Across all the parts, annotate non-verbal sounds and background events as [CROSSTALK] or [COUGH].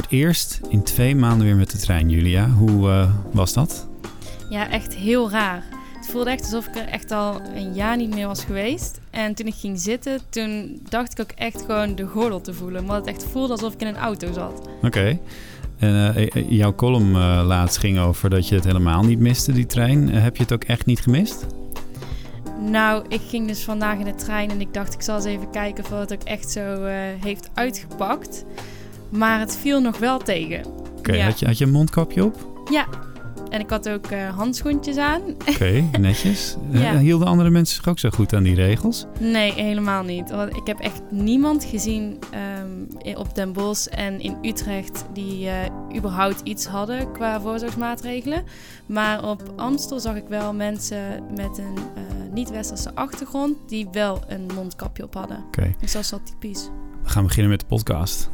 Voor het eerst in twee maanden weer met de trein, Julia. Hoe uh, was dat? Ja, echt heel raar. Het voelde echt alsof ik er echt al een jaar niet meer was geweest. En toen ik ging zitten, toen dacht ik ook echt gewoon de gordel te voelen. Maar het echt voelde alsof ik in een auto zat. Oké. En uh, jouw column uh, laatst ging over dat je het helemaal niet miste, die trein. heb je het ook echt niet gemist? Nou, ik ging dus vandaag in de trein en ik dacht ik zal eens even kijken of het ook echt zo heeft uitgepakt. Maar het viel nog wel tegen. Oké, had, je, had je een mondkapje op? Ja, en ik had ook uh, handschoentjes aan. [LAUGHS] Oké, netjes. ja. Hielden andere mensen zich ook zo goed aan die regels? Nee, helemaal niet. Want ik heb echt niemand gezien um, op Den Bosch en in Utrecht die uh, überhaupt iets hadden qua voorzorgsmaatregelen. Maar op Amstel zag ik wel mensen met een uh, niet-westerse achtergrond die wel een mondkapje op hadden. Oké. Dus dat is wel typisch. We gaan beginnen met de podcast.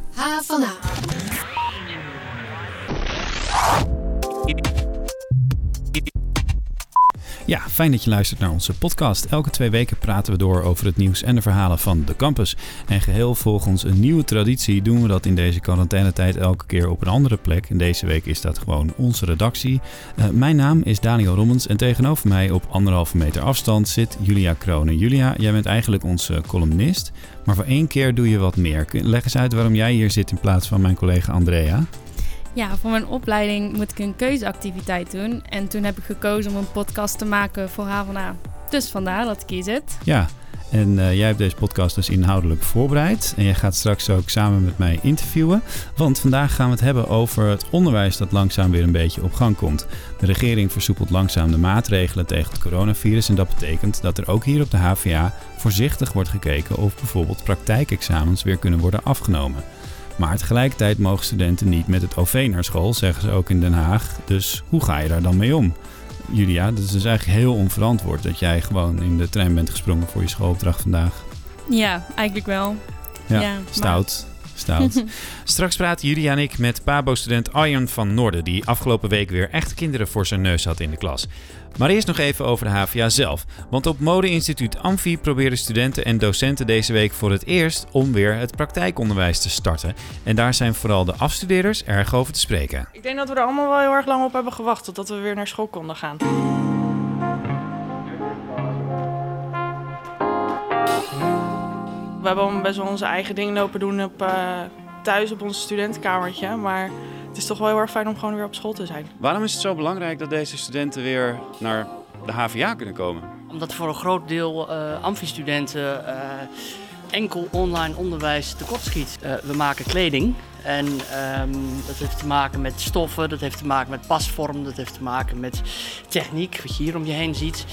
Ja, fijn dat je luistert naar onze podcast. Elke twee weken praten we door over het nieuws en de verhalen van de campus. En geheel volgens een nieuwe traditie doen we dat in deze quarantainetijd elke keer op een andere plek. En deze week is dat gewoon onze redactie. Uh, mijn naam is Daniel Rommens en tegenover mij op anderhalve meter afstand zit Julia Kronen. Julia, jij bent eigenlijk onze columnist, maar voor één keer doe je wat meer. Leg eens uit waarom jij hier zit in plaats van mijn collega Andrea. Ja, voor mijn opleiding moet ik een keuzeactiviteit doen. En toen heb ik gekozen om een podcast te maken voor HVA. Dus vandaar dat ik hier zit. Ja, en uh, jij hebt deze podcast dus inhoudelijk voorbereid. En jij gaat straks ook samen met mij interviewen. Want vandaag gaan we het hebben over het onderwijs dat langzaam weer een beetje op gang komt. De regering versoepelt langzaam de maatregelen tegen het coronavirus. En dat betekent dat er ook hier op de HVA voorzichtig wordt gekeken of bijvoorbeeld praktijkexamens weer kunnen worden afgenomen. Maar tegelijkertijd mogen studenten niet met het OV naar school, zeggen ze ook in Den Haag. Dus hoe ga je daar dan mee om? Julia, dat is dus eigenlijk heel onverantwoord dat jij gewoon in de trein bent gesprongen voor je schoolopdracht vandaag. Ja, eigenlijk wel. Ja, ja stout. Stout. [LAUGHS] Straks praten Julia en ik met Pabo-student Arjan van Noorden, die afgelopen week weer echte kinderen voor zijn neus had in de klas. Maar eerst nog even over de HVA zelf. Want op Modeinstituut Amfi proberen studenten en docenten deze week voor het eerst om weer het praktijkonderwijs te starten. En daar zijn vooral de afstudeerders erg over te spreken. Ik denk dat we er allemaal wel heel erg lang op hebben gewacht totdat we weer naar school konden gaan. We hebben best wel onze eigen dingen lopen doen op, uh, thuis op ons studentenkamertje. Maar het is toch wel heel erg fijn om gewoon weer op school te zijn. Waarom is het zo belangrijk dat deze studenten weer naar de HVA kunnen komen? Omdat voor een groot deel uh, amfi-studenten uh, enkel online onderwijs tekortschiet. Uh, we maken kleding en um, dat heeft te maken met stoffen, dat heeft te maken met pasvorm, dat heeft te maken met techniek, wat je hier om je heen ziet.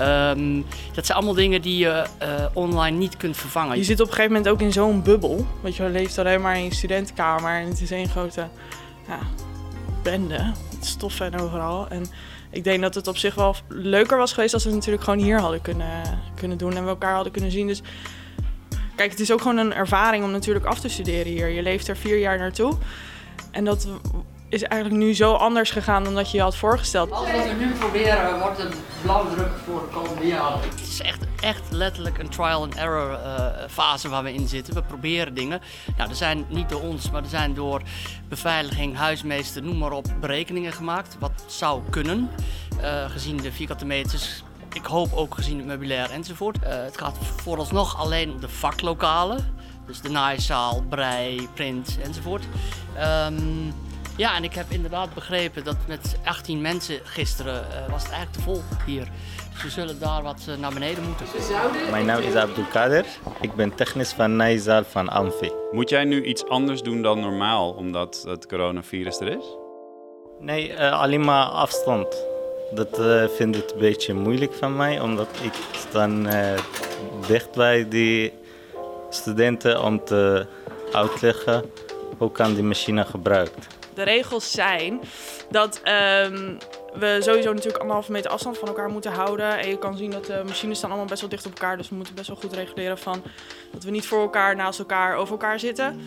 Um, dat zijn allemaal dingen die je uh, online niet kunt vervangen. Je zit op een gegeven moment ook in zo'n bubbel. Want je leeft alleen maar in je studentenkamer en het is één grote ja, bende. Stoffen en overal. En ik denk dat het op zich wel leuker was geweest als we het natuurlijk gewoon hier hadden kunnen, kunnen doen en we elkaar hadden kunnen zien. Dus Kijk, het is ook gewoon een ervaring om natuurlijk af te studeren hier. Je leeft er vier jaar naartoe. En dat is eigenlijk nu zo anders gegaan dan dat je je had voorgesteld. Als wat we nu proberen wordt een blauwdruk voor de komende jaren. Het is echt, echt letterlijk een trial and error uh, fase waar we in zitten. We proberen dingen. Nou, er zijn niet door ons, maar er zijn door beveiliging, huismeester, noem maar op, berekeningen gemaakt. Wat zou kunnen, uh, gezien de vierkante meters ik hoop ook gezien het meubilair enzovoort. Uh, het gaat vooralsnog alleen om de vaklokalen. Dus de naaizaal, brei, print enzovoort. Um, ja, en ik heb inderdaad begrepen dat met 18 mensen gisteren uh, was het eigenlijk te vol hier. Dus we zullen daar wat uh, naar beneden moeten. Mijn naam is Abdul Kader. Ik ben technisch van naaizaal van Amfi. Moet jij nu iets anders doen dan normaal omdat het coronavirus er is? Nee, alleen maar afstand. Dat uh, vind ik een beetje moeilijk van mij, omdat ik dan uh, dicht bij die studenten om te uitleggen hoe kan die machine gebruikt. De regels zijn dat um, we sowieso natuurlijk anderhalve meter afstand van elkaar moeten houden. En je kan zien dat de machines staan allemaal best wel dicht op elkaar. Dus we moeten best wel goed reguleren van dat we niet voor elkaar, naast elkaar, over elkaar zitten.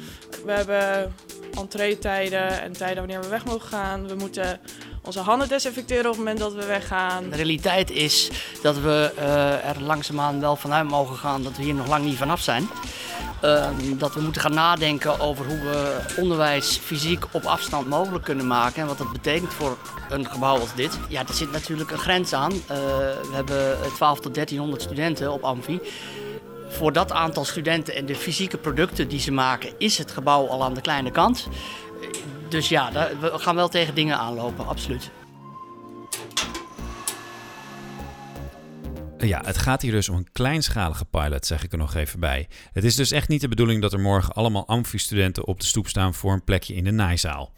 We hebben entree-tijden en tijden wanneer we weg mogen gaan. We moeten onze handen desinfecteren op het moment dat we weggaan. De realiteit is dat we uh, er langzaamaan wel vanuit mogen gaan dat we hier nog lang niet vanaf zijn. ehm, dat we moeten gaan nadenken over hoe we onderwijs fysiek op afstand mogelijk kunnen maken. En wat dat betekent voor een gebouw als dit. Ja, er zit natuurlijk een grens aan. Uh, we hebben 12 tot 1300 studenten op Amfi. Voor dat aantal studenten en de fysieke producten die ze maken, is het gebouw al aan de kleine kant. Dus ja, we gaan wel tegen dingen aanlopen, absoluut. Ja, het gaat hier dus om een kleinschalige pilot, zeg ik er nog even bij. Het is dus echt niet de bedoeling dat er morgen allemaal amfi-studenten op de stoep staan voor een plekje in de naaizaal.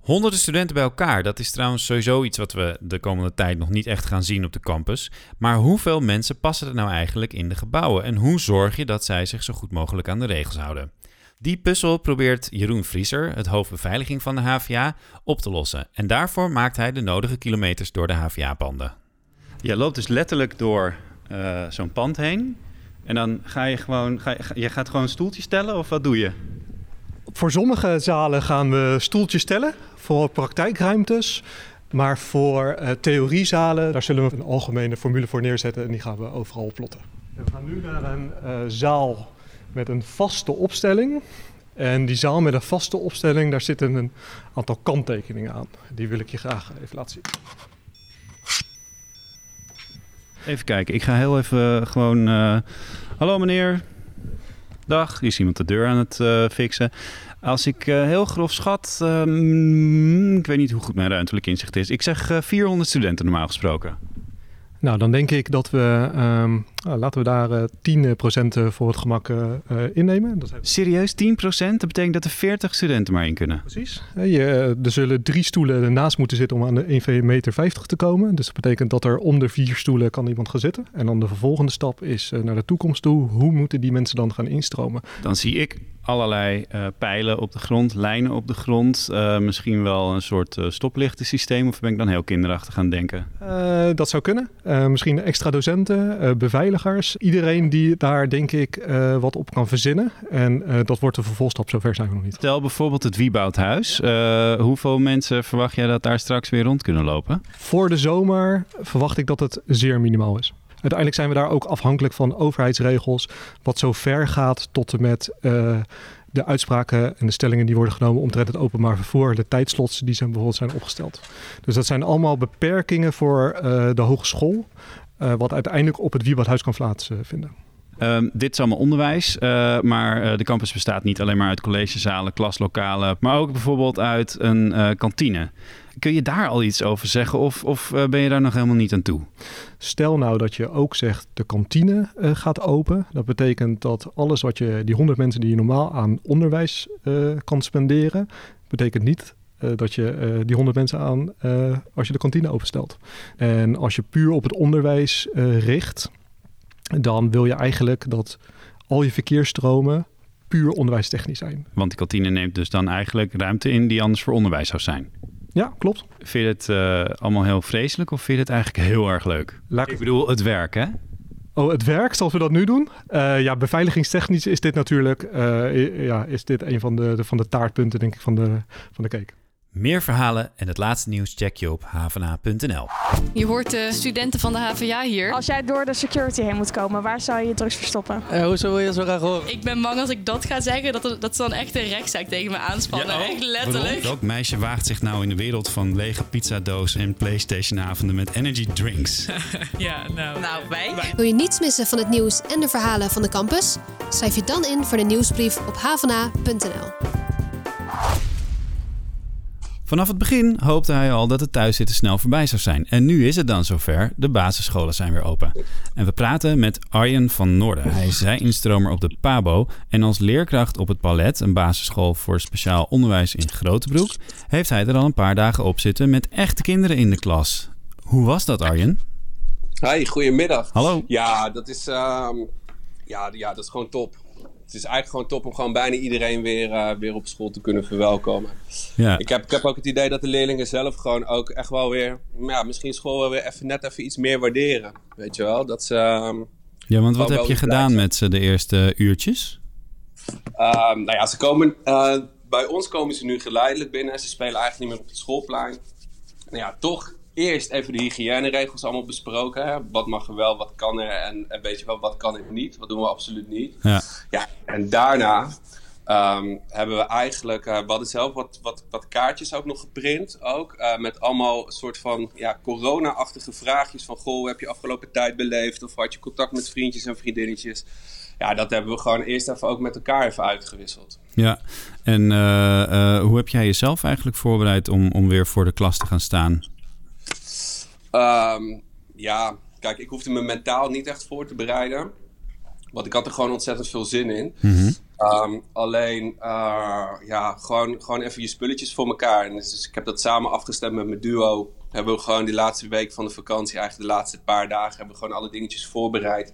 Honderden studenten bij elkaar, dat is trouwens sowieso iets wat we de komende tijd nog niet echt gaan zien op de campus. Maar hoeveel mensen passen er nou eigenlijk in de gebouwen en hoe zorg je dat zij zich zo goed mogelijk aan de regels houden? Die puzzel probeert Jeroen Vrieser, het hoofdbeveiliging van de HVA, op te lossen. En daarvoor maakt hij de nodige kilometers door de HVA-panden. Je loopt dus letterlijk door uh, zo'n pand heen. En dan ga je gewoon, ga je, je gaat gewoon stoeltjes stellen of wat doe je? Voor sommige zalen gaan we stoeltjes stellen voor praktijkruimtes. Maar voor uh, theoriezalen, daar zullen we een algemene formule voor neerzetten en die gaan we overal plotten. We gaan nu naar een uh, zaal met een vaste opstelling. En die zaal met een vaste opstelling, daar zitten een aantal kanttekeningen aan. Die wil ik je graag even laten zien. Even kijken, ik ga heel even gewoon... Uh, hallo meneer. Dag, hier is iemand de deur aan het uh, fixen. Als ik uh, heel grof schat, um, ik weet niet hoe goed mijn ruimtelijk inzicht is. Ik zeg 400 studenten normaal gesproken. Nou, dan denk ik dat we, um, nou, laten we daar uh, 10% voor het gemak uh, innemen. Dat Serieus, 10%? Dat betekent dat er 40 studenten maar in kunnen? Precies. Je, er zullen drie stoelen ernaast moeten zitten om aan de 1,50 meter te komen. Dus dat betekent dat er om de vier stoelen kan iemand gaan zitten. En dan de vervolgende stap is naar de toekomst toe. Hoe moeten die mensen dan gaan instromen? Dan zie ik allerlei uh, pijlen op de grond, lijnen op de grond. Uh, misschien wel een soort uh, stoplichtensysteem. Of ben ik dan heel kinderachtig gaan denken? dat zou kunnen. misschien extra docenten, beveiligers. Iedereen die daar denk ik wat op kan verzinnen. En dat wordt de vervolgstap. Zover zijn we nog niet. Stel bijvoorbeeld het Wieboudhuis. hoeveel mensen verwacht jij dat daar straks weer rond kunnen lopen? Voor de zomer verwacht ik dat het zeer minimaal is. Uiteindelijk zijn we daar ook afhankelijk van overheidsregels, wat zo ver gaat tot en met uh, de uitspraken en de stellingen die worden genomen omtrent het openbaar vervoer, de tijdslots die zijn bijvoorbeeld zijn opgesteld. Dus dat zijn allemaal beperkingen voor uh, de hogeschool, uh, wat uiteindelijk op het Wiebadhuis kan plaatsvinden. Um, dit is allemaal onderwijs, uh, maar uh, de campus bestaat niet alleen maar uit collegezalen, klaslokalen, maar ook bijvoorbeeld uit een uh, kantine. Kun je daar al iets over zeggen of, of ben je daar nog helemaal niet aan toe? Stel nou dat je ook zegt de kantine gaat open. Dat betekent dat alles wat je, die 100 mensen die je normaal aan onderwijs kan spenderen, betekent niet uh, dat je uh, die 100 mensen aan uh, als je de kantine openstelt. En als je puur op het onderwijs richt, dan wil je eigenlijk dat al je verkeersstromen puur onderwijstechnisch zijn. Want de kantine neemt dus dan eigenlijk ruimte in die anders voor onderwijs zou zijn. Ja, klopt. Vind je het uh, allemaal heel vreselijk of vind je het eigenlijk heel erg leuk? Laat ik bedoel, het werk hè? Oh, het werk, zoals we dat nu doen? Uh, ja, beveiligingstechnisch is dit natuurlijk uh, ja, is dit een van de, de, van de taartpunten denk ik, van de, van de cake. Meer verhalen en het laatste nieuws check je op havena.nl. Je hoort de studenten van de HVA hier. Als jij door de security heen moet komen, waar zou je je drugs verstoppen? Uh, hoezo wil je zo graag horen? Ik ben bang als ik dat ga zeggen, dat, er, dat ze dan echt een rechtszaak tegen me aanspannen. Ja, oh, echt letterlijk. Welk meisje waagt zich nou in de wereld van lege pizzadoos en Playstation-avonden met energy drinks? [LAUGHS] ja, nou. Nou, wij. Wil je niets missen van het nieuws en de verhalen van de campus? Schrijf je dan in voor de nieuwsbrief op havena.nl. Vanaf het begin hoopte hij al dat het thuiszitten snel voorbij zou zijn. En nu is het dan zover. De basisscholen zijn weer open. En we praten met Arjen van Noorden. Hij is zij-instromer op de PABO. En als leerkracht op het Palet, een basisschool voor speciaal onderwijs in Grotebroek, heeft hij er al een paar dagen op zitten met echte kinderen in de klas. Hoe was dat, Arjen? Hi, goedemiddag. Hallo. Ja, dat is, uh, ja, ja, dat is gewoon top het is eigenlijk gewoon top om gewoon bijna iedereen weer, uh, weer op school te kunnen verwelkomen. Ja. Ik, heb, ik heb ook het idee dat de leerlingen zelf gewoon ook echt wel weer, ja, misschien school wel weer even, net even iets meer waarderen. Weet je wel? Dat ze, um, ja, want wat heb je gedaan met ze de eerste uurtjes? Uh, nou ja, ze komen, uh, bij ons komen ze nu geleidelijk binnen. Ze spelen eigenlijk niet meer op het schoolplein. Nou ja, toch eerst even de hygiëneregels allemaal besproken. Hè? Wat mag er wel, wat kan er en, en weet je wel, wat kan er niet. Wat doen we absoluut niet. Ja. Ja, en daarna ehm, hebben we eigenlijk, uh, we hadden zelf wat, wat, wat kaartjes ook nog geprint. Ook, uh, met allemaal een soort van ja, corona-achtige vraagjes van... Goh, hoe heb je afgelopen tijd beleefd? Of had je contact met vriendjes en vriendinnetjes? Ja, dat hebben we gewoon eerst even ook met elkaar even uitgewisseld. Ja, en uh, hoe heb jij jezelf eigenlijk voorbereid om, om weer voor de klas te gaan staan? Um, ja, kijk, ik hoefde me mentaal niet echt voor te bereiden. Want ik had er gewoon ontzettend veel zin in. Mm -hmm. um, alleen, uh, ja, gewoon, gewoon even je spulletjes voor elkaar. En dus ik heb dat samen afgestemd met mijn duo. Hebben we gewoon die laatste week van de vakantie, eigenlijk de laatste paar dagen, hebben we gewoon alle dingetjes voorbereid.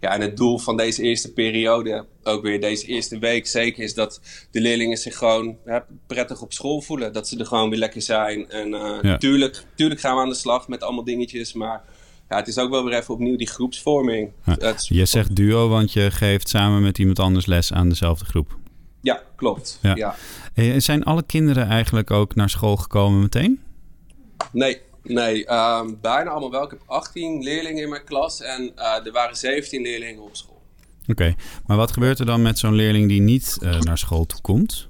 Ja, en het doel van deze eerste periode, ook weer deze eerste week zeker, is dat de leerlingen zich gewoon ja, prettig op school voelen. Dat ze er gewoon weer lekker zijn. En uh, ja. tuurlijk, tuurlijk gaan we aan de slag met allemaal dingetjes, maar ja, het is ook wel weer even opnieuw die groepsvorming. Ja. Je zegt duo, want je geeft samen met iemand anders les aan dezelfde groep. Ja, klopt. Ja. ja. En zijn alle kinderen eigenlijk ook naar school gekomen meteen? Nee, Nee, um, bijna allemaal wel. Ik heb 18 leerlingen in mijn klas en uh, er waren 17 leerlingen op school. Oké, okay. maar wat gebeurt er dan met zo'n leerling die niet uh, naar school toe komt?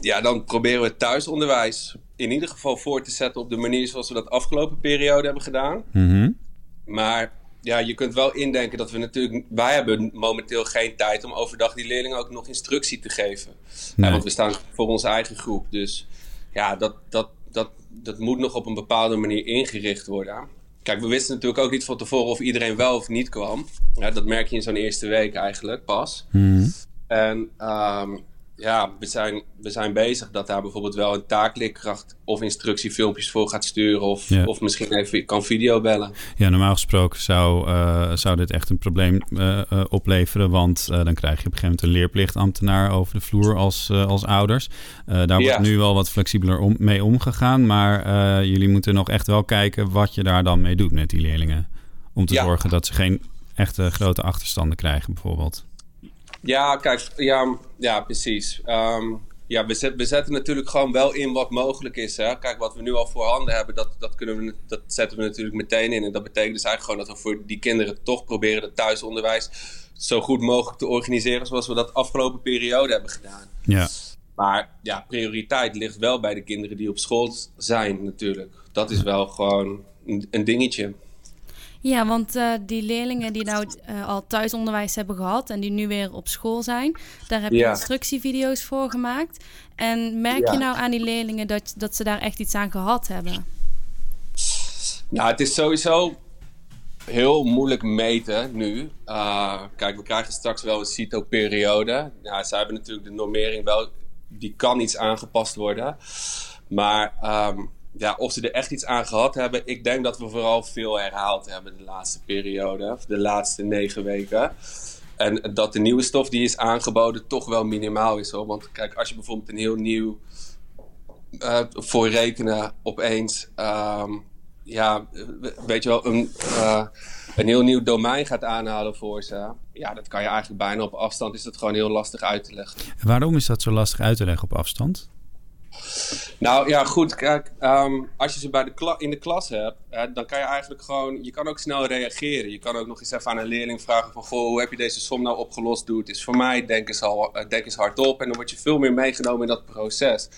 Ja, dan proberen we het thuisonderwijs in ieder geval voor te zetten op de manier zoals we dat afgelopen periode hebben gedaan. Mm -hmm. Maar ja, je kunt wel indenken dat we natuurlijk... Wij hebben momenteel geen tijd om overdag die leerlingen ook nog instructie te geven. Nee. Ja, want we staan voor onze eigen groep. Dus ja, dat, dat, dat, dat moet nog op een bepaalde manier ingericht worden. Kijk, we wisten natuurlijk ook niet van tevoren of iedereen wel of niet kwam. Ja, dat merk je in zo'n eerste week eigenlijk pas. Mm. En um, ja, we zijn, we zijn bezig dat daar bijvoorbeeld wel een taakleerkracht of instructiefilmpjes voor gaat sturen. Of, ja. of misschien even kan videobellen. Ja, normaal gesproken zou, uh, zou dit echt een probleem uh, uh, opleveren. Want dan krijg je op een gegeven moment een leerplichtambtenaar over de vloer als, als ouders. daar wordt nu wel wat flexibeler om, mee omgegaan. Maar jullie moeten nog echt wel kijken wat je daar dan mee doet met die leerlingen. Om te Ja. zorgen dat ze geen echte grote achterstanden krijgen bijvoorbeeld. Ja, kijk, ja, ja precies. Ehm, ja, we, zet- we zetten natuurlijk gewoon wel in wat mogelijk is. Hè? Kijk, wat we nu al voorhanden hebben, dat, dat, kunnen we, dat zetten we natuurlijk meteen in. En dat betekent dus eigenlijk gewoon dat we voor die kinderen toch proberen het thuisonderwijs zo goed mogelijk te organiseren zoals we dat afgelopen periode hebben gedaan. Ja. Maar ja, prioriteit ligt wel bij de kinderen die op school zijn natuurlijk. Dat is wel gewoon een, een dingetje. Ja, want uh, die leerlingen die nou uh, al thuisonderwijs hebben gehad en die nu weer op school zijn, daar heb je Ja. instructievideo's voor gemaakt. En merk Ja. je nou aan die leerlingen dat, dat ze daar echt iets aan gehad hebben? Nou, het is sowieso heel moeilijk meten nu. Uh, kijk, we krijgen straks wel een CITO-periode. Ja, zij hebben natuurlijk de normering wel, die kan iets aangepast worden. Maar um, ja, of ze er echt iets aan gehad hebben, ik denk dat we vooral veel herhaald hebben de laatste periode, de laatste negen weken. En dat de nieuwe stof die is aangeboden toch wel minimaal is hoor. Want kijk, als je bijvoorbeeld een heel nieuw uh, voor rekenen opeens, um, ja, weet je wel, een, uh, een heel nieuw domein gaat aanhalen voor ze. Ja, dat kan je eigenlijk bijna op afstand, is dat gewoon heel lastig uit te leggen. En waarom is dat zo lastig uit te leggen op afstand? Nou ja, goed. Kijk, um, als je ze bij de in de klas hebt, dan kan je eigenlijk gewoon. Je kan ook snel reageren. Je kan ook nog eens even aan een leerling vragen: van goh, hoe heb je deze som nou opgelost? Doe het eens voor mij. Denk eens, al, uh, denk eens hardop. En dan word je veel meer meegenomen in dat proces.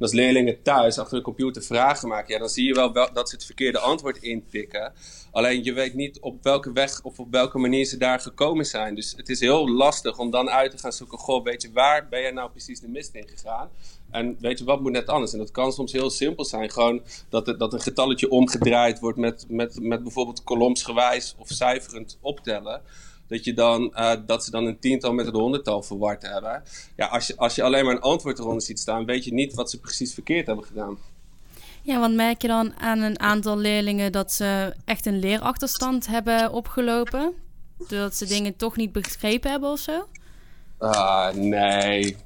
Als leerlingen thuis achter de computer vragen maken, ja, dan zie je wel, wel dat ze het verkeerde antwoord intikken. Alleen je weet niet op welke weg of op welke manier ze daar gekomen zijn. Dus het is heel lastig om dan uit te gaan zoeken: goh, weet je, waar ben jij nou precies de mist in gegaan? En weet je, wat moet net anders? En dat kan soms heel simpel zijn. Gewoon dat, het, dat een getalletje omgedraaid wordt met, met, met bijvoorbeeld kolomsgewijs of cijferend optellen. Dat, je dan, uh, dat ze dan een tiental met een honderdtal verward hebben. Ja, als je, als je alleen maar een antwoord eronder ziet staan, weet je niet wat ze precies verkeerd hebben gedaan. Ja, want merk je dan aan een aantal leerlingen dat ze echt een leerachterstand hebben opgelopen? Doordat ze dingen toch niet begrepen hebben of zo? Uh, nee.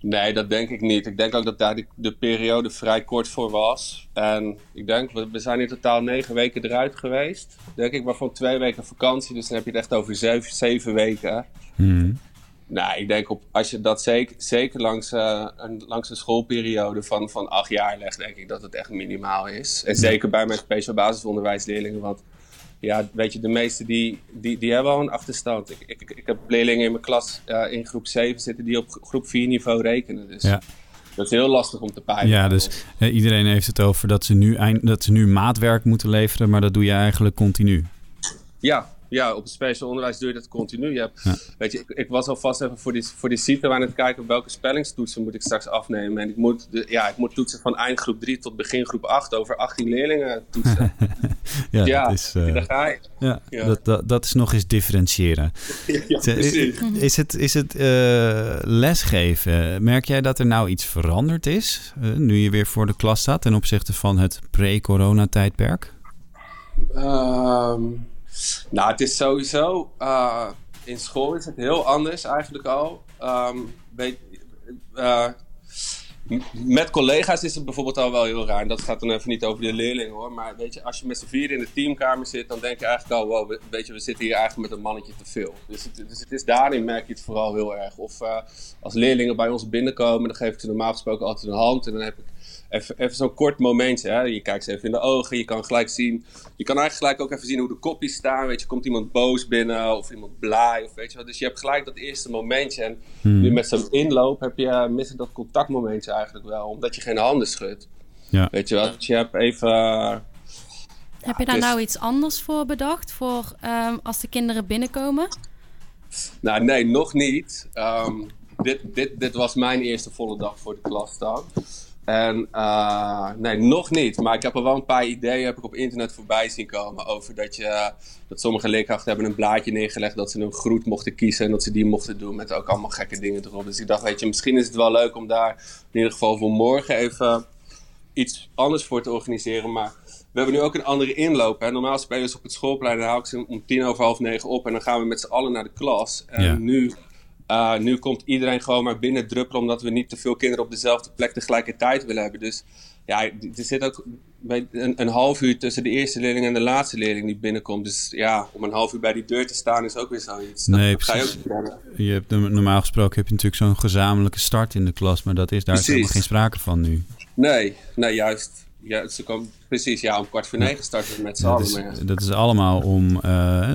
Nee, dat denk ik niet. Ik denk ook dat daar de, de, periode vrij kort voor was. En ik denk, we, we, zijn in totaal negen weken eruit geweest. Denk ik, waarvan twee weken vakantie. Dus dan heb je het echt over zeven, zeven weken. Hmm. Nou, ik denk op, als je dat zeker, zeker langs, uh, een, langs een schoolperiode van, van acht jaar legt, denk ik dat het echt minimaal is. En zeker bij mijn speciaal basisonderwijsleerlingen, want ja, weet je, de meeste die, die, die hebben al een achterstand. Ik, ik, ik heb leerlingen in mijn klas uh, in groep 7 zitten die op groep 4 niveau rekenen. Dus ja. dat is heel lastig om te peilen. Ja, dus uh, iedereen heeft het over dat ze, nu eind, dat ze nu maatwerk moeten leveren, maar dat doe je eigenlijk continu. Ja, ja, op het speciaal onderwijs doe je dat continu. Je hebt, weet je, ik, ik, was alvast even voor die, voor die site aan het kijken welke spellingstoetsen moet ik straks afnemen. En ik moet, de, ja, ik moet toetsen van eindgroep 3 tot begin groep 8 over 18 leerlingen toetsen. [LAUGHS] ja, ja, dat is, uh, daar ga je. Ja, ja. Dat, dat, dat, is nog eens differentiëren. [LAUGHS] ja, precies. Is het, is het uh, lesgeven, merk jij dat er nou iets veranderd is, uh, nu je weer voor de klas staat ten opzichte van het pre-corona-tijdperk? Um, nou, het is sowieso. Uh, in school is het heel anders eigenlijk al. Um, weet, uh, met collega's is het bijvoorbeeld al wel heel raar. En dat gaat dan even niet over de leerlingen hoor. Maar weet je, als je met z'n vier in de teamkamer zit, dan denk je eigenlijk al, wow, weet je, we zitten hier eigenlijk met een mannetje te veel. Dus het, dus het is daarin merk je het vooral heel erg. Of uh, als leerlingen bij ons binnenkomen, dan geef ik ze normaal gesproken altijd een hand. En dan heb ik even, even zo'n kort momentje. Hè? Je kijkt ze even in de ogen, je kan gelijk zien. Je kan eigenlijk gelijk ook even zien hoe de kopjes staan. Weet je, komt iemand boos binnen of iemand blij of weet je wat. Dus je hebt gelijk dat eerste momentje. En hmm. nu met zo'n inloop heb je missen dat contactmomentje eigenlijk wel, omdat je geen handen schudt. Ja. Weet je wel, dus je hebt even. heb je daar dus... nou iets anders voor bedacht? Voor um, als de kinderen binnenkomen? Nou, nee, nog niet. Um, dit, dit, dit was mijn eerste volle dag voor de klas dan. En uh, nee, nog niet. Maar ik heb er wel een paar ideeën heb ik op internet voorbij zien komen. Over dat, je, dat sommige leerkrachten hebben een blaadje neergelegd dat ze een groet mochten kiezen. En dat ze die mochten doen met ook allemaal gekke dingen erop. Dus ik dacht, weet je, misschien is het wel leuk om daar in ieder geval voor morgen even iets anders voor te organiseren. Maar we hebben nu ook een andere inloop. Hè. Normaal spelen ze op het schoolplein. Dan haal ik ze om tien over half negen op. En dan gaan we met z'n allen naar de klas. En ja. nu uh, nu komt iedereen gewoon maar binnen druppelen, omdat we niet te veel kinderen op dezelfde plek tegelijkertijd willen hebben. Dus ja, er zit ook bij een, een, half uur tussen de eerste leerling en de laatste leerling die binnenkomt. Dus ja, om een half uur bij die deur te staan is ook weer zoiets. Nee, dat, precies. Ga je, ook je hebt, normaal gesproken heb je natuurlijk zo'n gezamenlijke start in de klas, maar dat is daar is helemaal geen sprake van nu. Nee, nee, juist. Ja, ze komen precies ja, om kwart voor negen starten met z'n allen. Dat is allemaal om uh,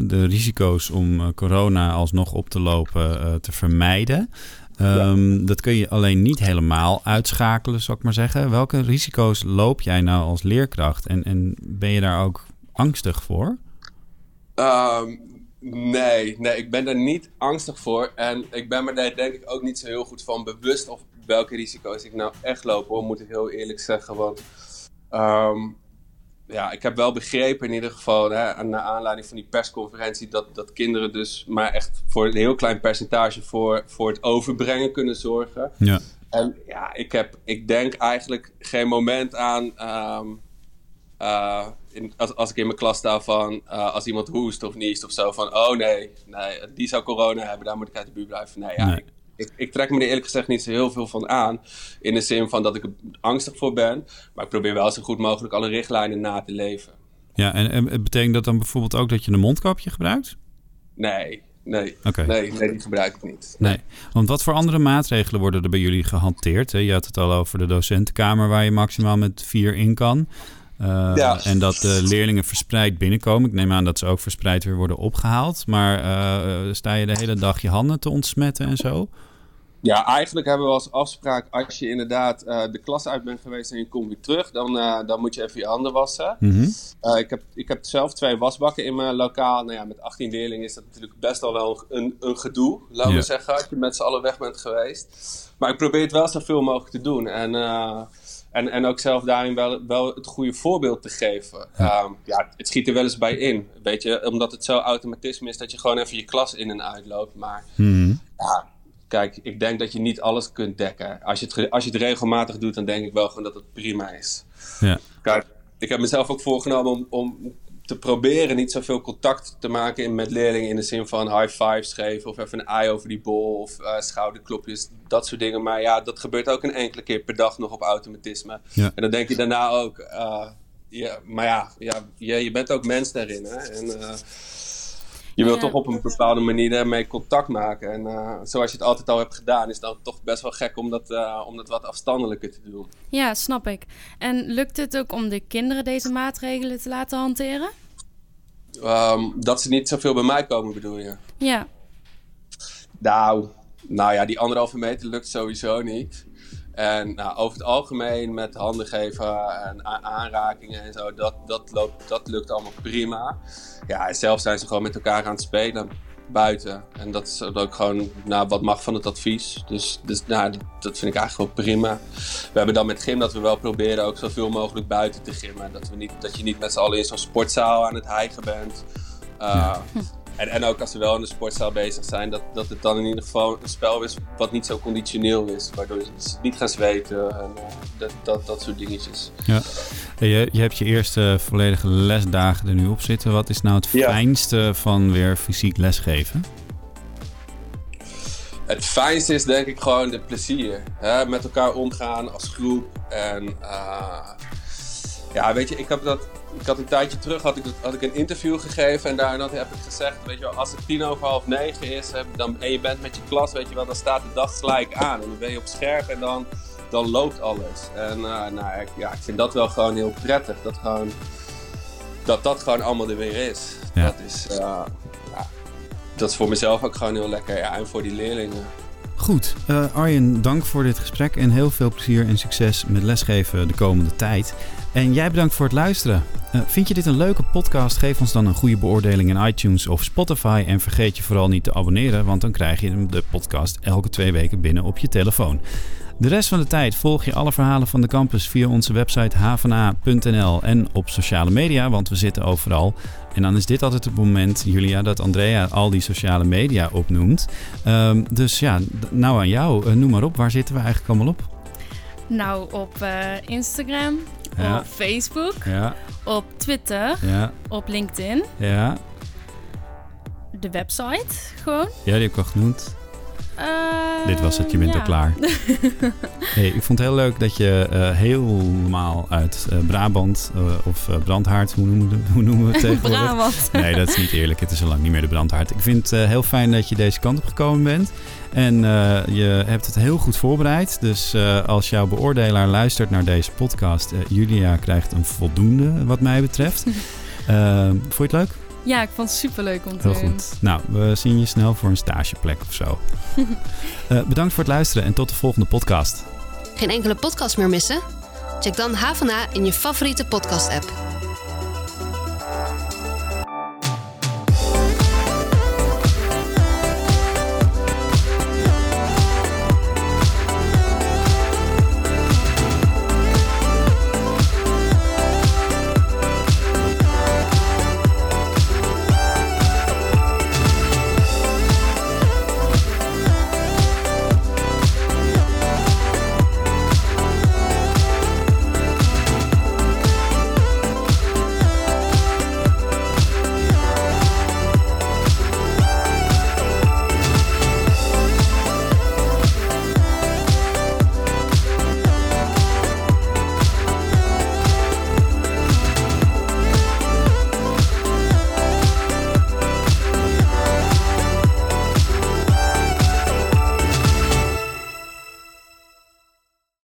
de risico's om uh, corona alsnog op te lopen uh, te vermijden. Um, ja. Dat kun je alleen niet helemaal uitschakelen, zou ik maar zeggen. Welke risico's loop jij nou als leerkracht? En, en ben je daar ook angstig voor? Um, nee, nee, ik ben daar niet angstig voor. En ik ben me daar denk ik ook niet zo heel goed van bewust of welke risico's ik nou echt loop, hoor, moet ik heel eerlijk zeggen. Want Um, ja, ik heb wel begrepen in ieder geval, hè, naar aanleiding van die persconferentie, dat, dat kinderen dus maar echt voor een heel klein percentage voor, voor het overbrengen kunnen zorgen. Ja. En ja, ik, heb, ik denk eigenlijk geen moment aan, um, uh, in, als, als ik in mijn klas sta van, uh, als iemand hoest of niest of zo, van oh nee, nee, die zou corona hebben, daar moet ik uit de buurt blijven. Nee, ja, nee. Ik, ik, ik, trek me er eerlijk gezegd niet zo heel veel van aan. In de zin van dat ik er angstig voor ben. Maar ik probeer wel zo goed mogelijk alle richtlijnen na te leven. Ja, en, en betekent dat dan bijvoorbeeld ook dat je een mondkapje gebruikt? Nee, nee. Okay. Nee, nee, die gebruik ik niet. Nee. Want wat voor andere maatregelen worden er bij jullie gehanteerd? Je had het al over de docentenkamer waar je maximaal met vier in kan. Uh, ja. En dat de leerlingen verspreid binnenkomen. Ik neem aan dat ze ook verspreid weer worden opgehaald. Maar uh, sta je de hele dag je handen te ontsmetten en zo? Ja, eigenlijk hebben we als afspraak, als je inderdaad uh, de klas uit bent geweest en je komt weer terug, dan, dan moet je even je handen wassen. Mm -hmm. uh, ik, heb, ik heb zelf twee wasbakken in mijn lokaal. Nou ja, met 18 leerlingen is dat natuurlijk best al wel een, een gedoe, laten we zeggen, als je met z'n allen weg bent geweest. Maar ik probeer het wel zoveel mogelijk te doen. En, en, en ook zelf daarin wel, wel het goede voorbeeld te geven. Ja. Um, ja, het schiet er wel eens bij in, weet je, omdat het zo automatisme is dat je gewoon even je klas in en uit loopt. Maar mm -hmm. ja Kijk, ik denk dat je niet alles kunt dekken. Als je het, als je het regelmatig doet, dan denk ik wel gewoon dat het prima is. Ja. Kijk, ik heb mezelf ook voorgenomen om, om te proberen niet zoveel contact te maken met leerlingen in de zin van high fives geven of even een eye over die bol of uh, schouderklopjes, dat soort dingen. Maar ja, dat gebeurt ook een enkele keer per dag nog op automatisme. Ja. En dan denk je daarna ook, uh, ja, maar ja, ja je, je bent ook mens daarin. Hè? En, uh, je wilt toch op een bepaalde manier ermee contact maken. En uh, zoals je het altijd al hebt gedaan, is dan toch best wel gek om dat, uh, om dat wat afstandelijker te doen. Ja, snap ik. En lukt het ook om de kinderen deze maatregelen te laten hanteren? Um, dat ze niet zoveel bij mij komen, bedoel je? Ja. Nou, nou ja, die anderhalve meter lukt sowieso niet. En nou, over het algemeen met handen geven en aanrakingen en zo, dat, dat, loopt, dat lukt allemaal prima. Ja, en zelf zijn ze gewoon met elkaar aan het spelen buiten. En dat is ook gewoon nou, wat mag van het advies. Dus, dus nou, dat vind ik eigenlijk wel prima. We hebben dan met gym dat we wel proberen ook zoveel mogelijk buiten te gymmen. Dat, we niet, dat je niet met z'n allen in zo'n sportzaal aan het hijgen bent. Uh, en, en ook als we wel in de sportzaal bezig zijn, dat, dat het dan in ieder geval een spel is wat niet zo conditioneel is. Waardoor ze niet gaan zweten en uh, dat, dat, dat soort dingetjes. Ja. Je, je hebt je eerste volledige lesdagen er nu op zitten. Wat is nou het fijnste van weer fysiek lesgeven? Het fijnste is denk ik gewoon de plezier. Hè? Met elkaar omgaan als groep. En uh, ja, weet je, ik heb dat ik had een tijdje terug had ik, had ik een interview gegeven en daarin heb ik gezegd, weet je wel, als het tien over half negen is dan, en je bent met je klas, weet je wel, dan staat de dag gelijk aan. En dan ben je op scherp en dan, dan loopt alles. En uh, nou, ik, ja, ik vind dat wel gewoon heel prettig, dat gewoon, dat, dat gewoon allemaal er weer is. Ja. Dat is, uh, ja, dat is voor mezelf ook gewoon heel lekker ja, en voor die leerlingen. Goed, uh, Arjen, dank voor dit gesprek en heel veel plezier en succes met lesgeven de komende tijd. En jij bedankt voor het luisteren. Uh, vind je dit een leuke podcast? Geef ons dan een goede beoordeling in iTunes of Spotify. En vergeet je vooral niet te abonneren, want dan krijg je de podcast elke twee weken binnen op je telefoon. De rest van de tijd volg je alle verhalen van de campus via onze website havena.nl en op sociale media, want we zitten overal. En dan is dit altijd het moment, Julia, dat Andrea al die sociale media opnoemt. Um, dus ja, nou aan jou, uh, noem maar op. Waar zitten we eigenlijk allemaal op? Nou, op uh, Instagram, ja. op Facebook, ja. op Twitter, ja. op LinkedIn. Ja. De website gewoon. Ja, die heb ik al genoemd. Uh, Dit was het, je bent ja. klaar. [LAUGHS] hey, ik vond het heel leuk dat je uh, helemaal uit uh, Brabant of Brandhaard, hoe noemen, we, hoe noemen we het [LAUGHS] tegenwoordig? Brabant. nee, dat is niet eerlijk. Het is al lang niet meer de Brandhaard. Ik vind het heel fijn dat je deze kant op gekomen bent. En je hebt het heel goed voorbereid. Dus als jouw beoordelaar luistert naar deze podcast, Julia krijgt een voldoende wat mij betreft. [LAUGHS] vond je het leuk? Ja, ik vond het superleuk om te Heel goed. Nou, we zien je snel voor een stageplek of zo. uh, [LAUGHS] bedankt voor het luisteren en tot de volgende podcast. Geen enkele podcast meer missen? Check dan HVA in je favoriete podcast-app.